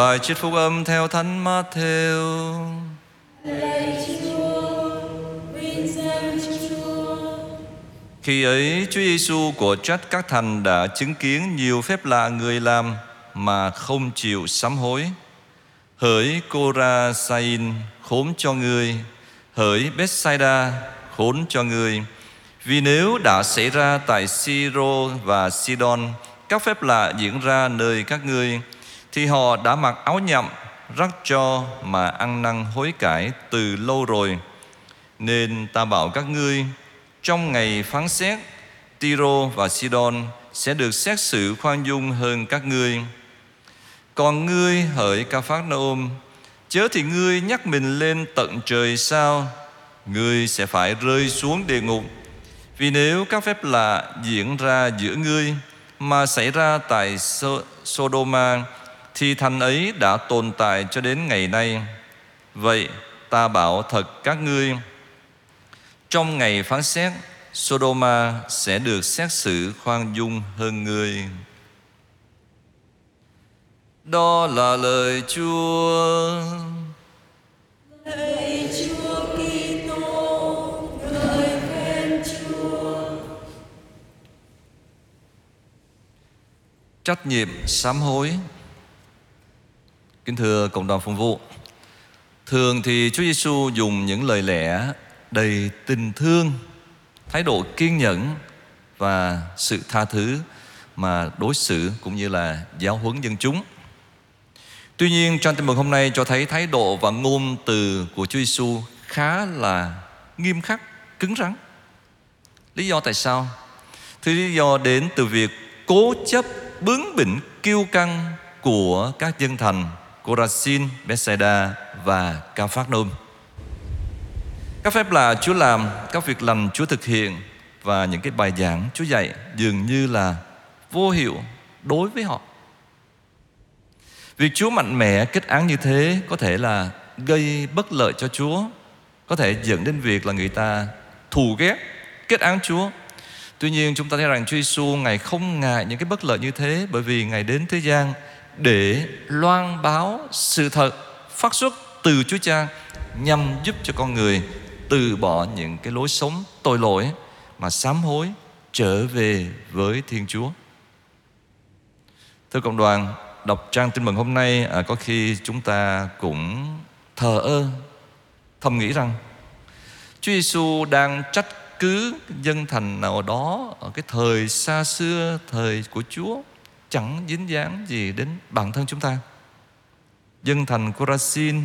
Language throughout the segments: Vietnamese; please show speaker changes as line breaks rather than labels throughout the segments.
Bài trích phúc âm theo Thánh Matthew.
Lạy Chúa, vinh danh Chúa.
Khi ấy Chúa Giêsu của trách các thành đã chứng kiến nhiều phép lạ người làm mà không chịu sám hối. Hỡi Corazin khốn cho người, hỡi Bethsaida khốn cho người. Vì nếu đã xảy ra tại Siro và Sidon các phép lạ diễn ra nơi các ngươi thì họ đã mặc áo nhậm, rắc cho mà ăn năn hối cải từ lâu rồi. Nên ta bảo các ngươi, trong ngày phán xét, Tiro và Sidon sẽ được xét xử khoan dung hơn các ngươi. Còn ngươi hỡi ca phát Naôm Chớ thì ngươi nhắc mình lên tận trời sao Ngươi sẽ phải rơi xuống địa ngục Vì nếu các phép lạ diễn ra giữa ngươi Mà xảy ra tại So- Sodoma thì thành ấy đã tồn tại cho đến ngày nay Vậy ta bảo thật các ngươi Trong ngày phán xét Sodoma sẽ được xét xử khoan dung hơn ngươi đó là lời Chúa.
Lạy Chúa Kitô, ngợi khen Chúa.
Trách nhiệm sám hối. Kính thưa cộng đoàn phong vụ, thường thì Chúa Giêsu dùng những lời lẽ đầy tình thương, thái độ kiên nhẫn và sự tha thứ mà đối xử cũng như là giáo huấn dân chúng. Tuy nhiên trong tin mừng hôm nay cho thấy thái độ và ngôn từ của Chúa Giêsu khá là nghiêm khắc, cứng rắn. Lý do tại sao? Thì lý do đến từ việc cố chấp bướng bỉnh kiêu căng của các dân thành Corazin, Bethsaida và Capharnaum. Các phép lạ Chúa làm, các việc lành Chúa thực hiện và những cái bài giảng Chúa dạy dường như là vô hiệu đối với họ. Việc Chúa mạnh mẽ kết án như thế có thể là gây bất lợi cho Chúa, có thể dẫn đến việc là người ta thù ghét, kết án Chúa. Tuy nhiên chúng ta thấy rằng Chúa Giêsu ngài không ngại những cái bất lợi như thế bởi vì ngài đến thế gian để loan báo sự thật phát xuất từ Chúa Cha nhằm giúp cho con người từ bỏ những cái lối sống tội lỗi mà sám hối trở về với Thiên Chúa. Thưa cộng đoàn, đọc trang tin mừng hôm nay à, có khi chúng ta cũng thờ ơ thầm nghĩ rằng Chúa Giêsu đang trách cứ dân thành nào đó ở cái thời xa xưa thời của Chúa chẳng dính dáng gì đến bản thân chúng ta. Dân thành Corazin,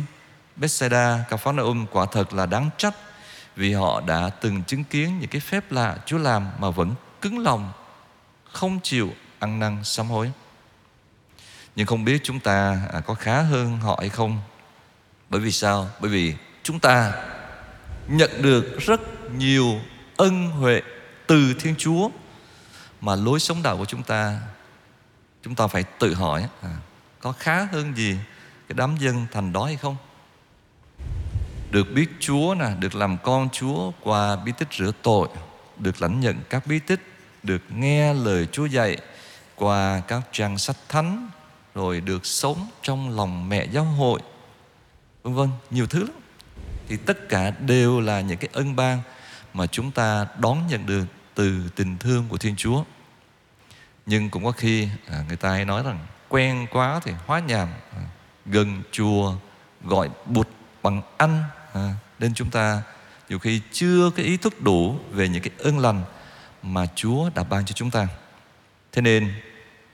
Bethsaida, Capernaum quả thật là đáng trách vì họ đã từng chứng kiến những cái phép lạ Chúa làm mà vẫn cứng lòng, không chịu ăn năn sám hối. Nhưng không biết chúng ta à, có khá hơn họ hay không Bởi vì sao? Bởi vì chúng ta nhận được rất nhiều ân huệ từ Thiên Chúa Mà lối sống đạo của chúng ta Chúng ta phải tự hỏi à, Có khá hơn gì cái đám dân thành đó hay không? Được biết Chúa nè Được làm con Chúa qua bí tích rửa tội Được lãnh nhận các bí tích Được nghe lời Chúa dạy Qua các trang sách thánh rồi được sống trong lòng mẹ giáo hội vân vân nhiều thứ lắm thì tất cả đều là những cái ân ban mà chúng ta đón nhận được từ tình thương của Thiên Chúa nhưng cũng có khi à, người ta hay nói rằng quen quá thì hóa nhàm à, gần chùa gọi bụt bằng ăn à, nên chúng ta nhiều khi chưa cái ý thức đủ về những cái ơn lành mà Chúa đã ban cho chúng ta. Thế nên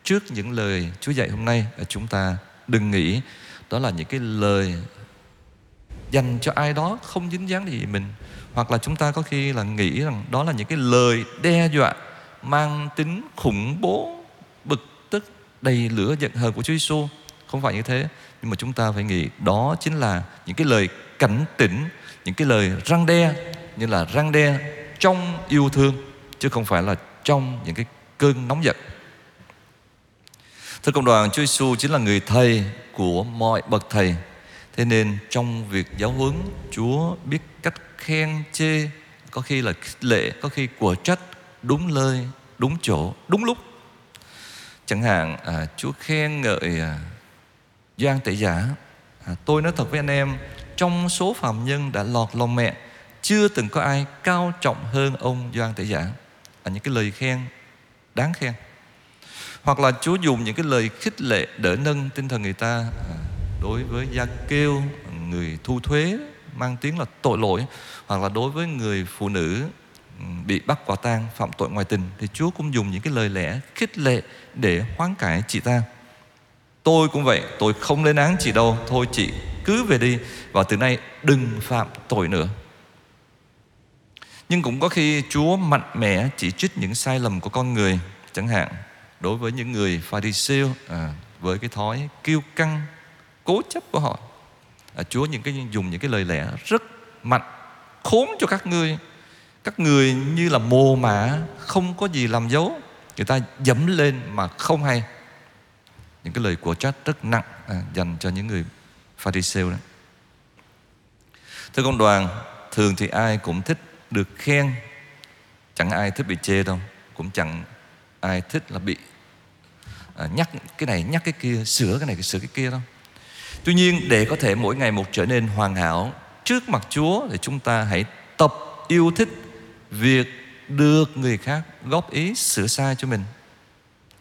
trước những lời Chúa dạy hôm nay à, chúng ta đừng nghĩ đó là những cái lời dành cho ai đó không dính dáng gì mình hoặc là chúng ta có khi là nghĩ rằng đó là những cái lời đe dọa mang tính khủng bố bực tức đầy lửa giận hờn của Chúa Giêsu không phải như thế nhưng mà chúng ta phải nghĩ đó chính là những cái lời cảnh tỉnh những cái lời răng đe như là răng đe trong yêu thương chứ không phải là trong những cái cơn nóng giận Thưa cộng đoàn, Chúa Giêsu chính là người thầy của mọi bậc thầy. Thế nên trong việc giáo huấn, Chúa biết cách khen chê, có khi là khích lệ, có khi của trách, đúng lời, đúng chỗ, đúng lúc. Chẳng hạn à, Chúa khen ngợi à, Doan Tể Giả. À, Tôi nói thật với anh em Trong số phạm nhân đã lọt lòng mẹ Chưa từng có ai cao trọng hơn ông Doan Tể Giả. À, Những cái lời khen đáng khen. Hoặc là Chúa dùng những cái lời khích lệ Đỡ nâng tinh thần người ta à, Đối với gia kêu Người thu thuế mang tiếng là tội lỗi Hoặc là đối với người phụ nữ bị bắt quả tang phạm tội ngoại tình thì Chúa cũng dùng những cái lời lẽ khích lệ để hoán cải chị ta. Tôi cũng vậy, tôi không lên án chị đâu, thôi chị cứ về đi và từ nay đừng phạm tội nữa. Nhưng cũng có khi Chúa mạnh mẽ chỉ trích những sai lầm của con người, chẳng hạn đối với những người Pharisee à, với cái thói kiêu căng, cố chấp của họ. À, Chúa những cái dùng những cái lời lẽ rất mạnh khốn cho các ngươi các người như là mồ mả không có gì làm dấu người ta dẫm lên mà không hay những cái lời của trách rất nặng à, dành cho những người pharisêu đó. Thưa công đoàn, thường thì ai cũng thích được khen, chẳng ai thích bị chê đâu, cũng chẳng ai thích là bị à, nhắc cái này nhắc cái kia, sửa cái này sửa cái kia đâu. Tuy nhiên để có thể mỗi ngày một trở nên hoàn hảo trước mặt Chúa thì chúng ta hãy tập yêu thích việc được người khác góp ý sửa sai cho mình.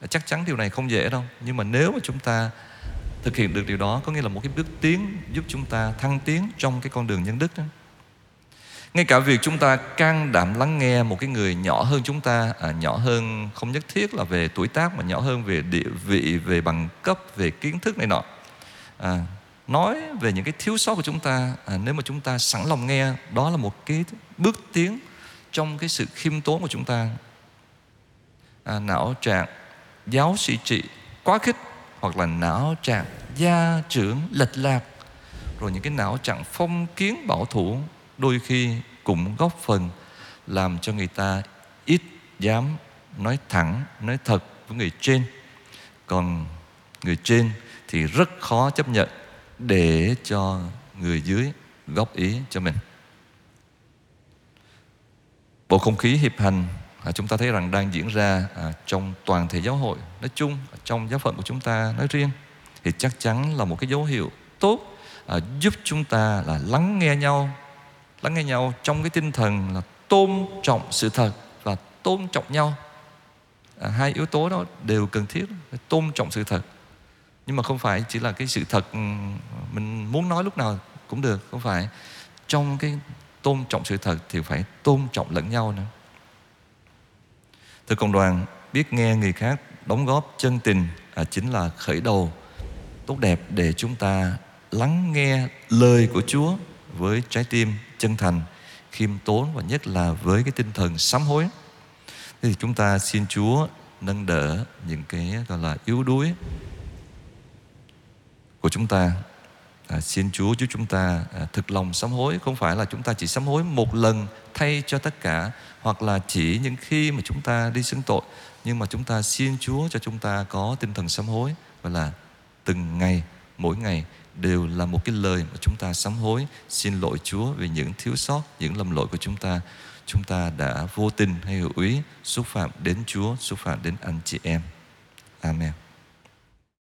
Chắc chắn điều này không dễ đâu nhưng mà nếu mà chúng ta thực hiện được điều đó có nghĩa là một cái bước tiến giúp chúng ta thăng tiến trong cái con đường nhân đức đó. Ngay cả việc chúng ta can đảm lắng nghe một cái người nhỏ hơn chúng ta à, nhỏ hơn không nhất thiết là về tuổi tác mà nhỏ hơn về địa vị về bằng cấp về kiến thức này nọ. À, nói về những cái thiếu sót của chúng ta à, nếu mà chúng ta sẵn lòng nghe đó là một cái bước tiến trong cái sự khiêm tốn của chúng ta. À, não trạng giáo sĩ trị quá khích hoặc là não trạng gia trưởng lệch lạc. Rồi những cái não trạng phong kiến bảo thủ đôi khi cũng góp phần làm cho người ta ít dám nói thẳng nói thật với người trên. Còn người trên thì rất khó chấp nhận để cho người dưới góp ý cho mình. Bộ không khí hiệp hành à, chúng ta thấy rằng đang diễn ra à, trong toàn thể giáo hội nói chung, à, trong giáo phận của chúng ta nói riêng thì chắc chắn là một cái dấu hiệu tốt à, giúp chúng ta là lắng nghe nhau, lắng nghe nhau trong cái tinh thần là tôn trọng sự thật và tôn trọng nhau. À, hai yếu tố đó đều cần thiết, tôn trọng sự thật. Nhưng mà không phải chỉ là cái sự thật mình muốn nói lúc nào cũng được, không phải trong cái tôn trọng sự thật thì phải tôn trọng lẫn nhau nữa. Thưa cộng đoàn biết nghe người khác đóng góp chân tình à, chính là khởi đầu. Tốt đẹp để chúng ta lắng nghe lời của Chúa với trái tim chân thành, khiêm tốn và nhất là với cái tinh thần sám hối. Thế thì chúng ta xin Chúa nâng đỡ những cái gọi là yếu đuối của chúng ta à, xin Chúa giúp chúng ta à, thực lòng sám hối. Không phải là chúng ta chỉ sám hối một lần thay cho tất cả hoặc là chỉ những khi mà chúng ta đi xưng tội. Nhưng mà chúng ta xin Chúa cho chúng ta có tinh thần sám hối. Và là từng ngày mỗi ngày đều là một cái lời mà chúng ta sám hối. Xin lỗi Chúa về những thiếu sót những lầm lỗi của chúng ta. Chúng ta đã vô tình hay hữu ý xúc phạm đến Chúa xúc phạm đến anh chị em. Amen.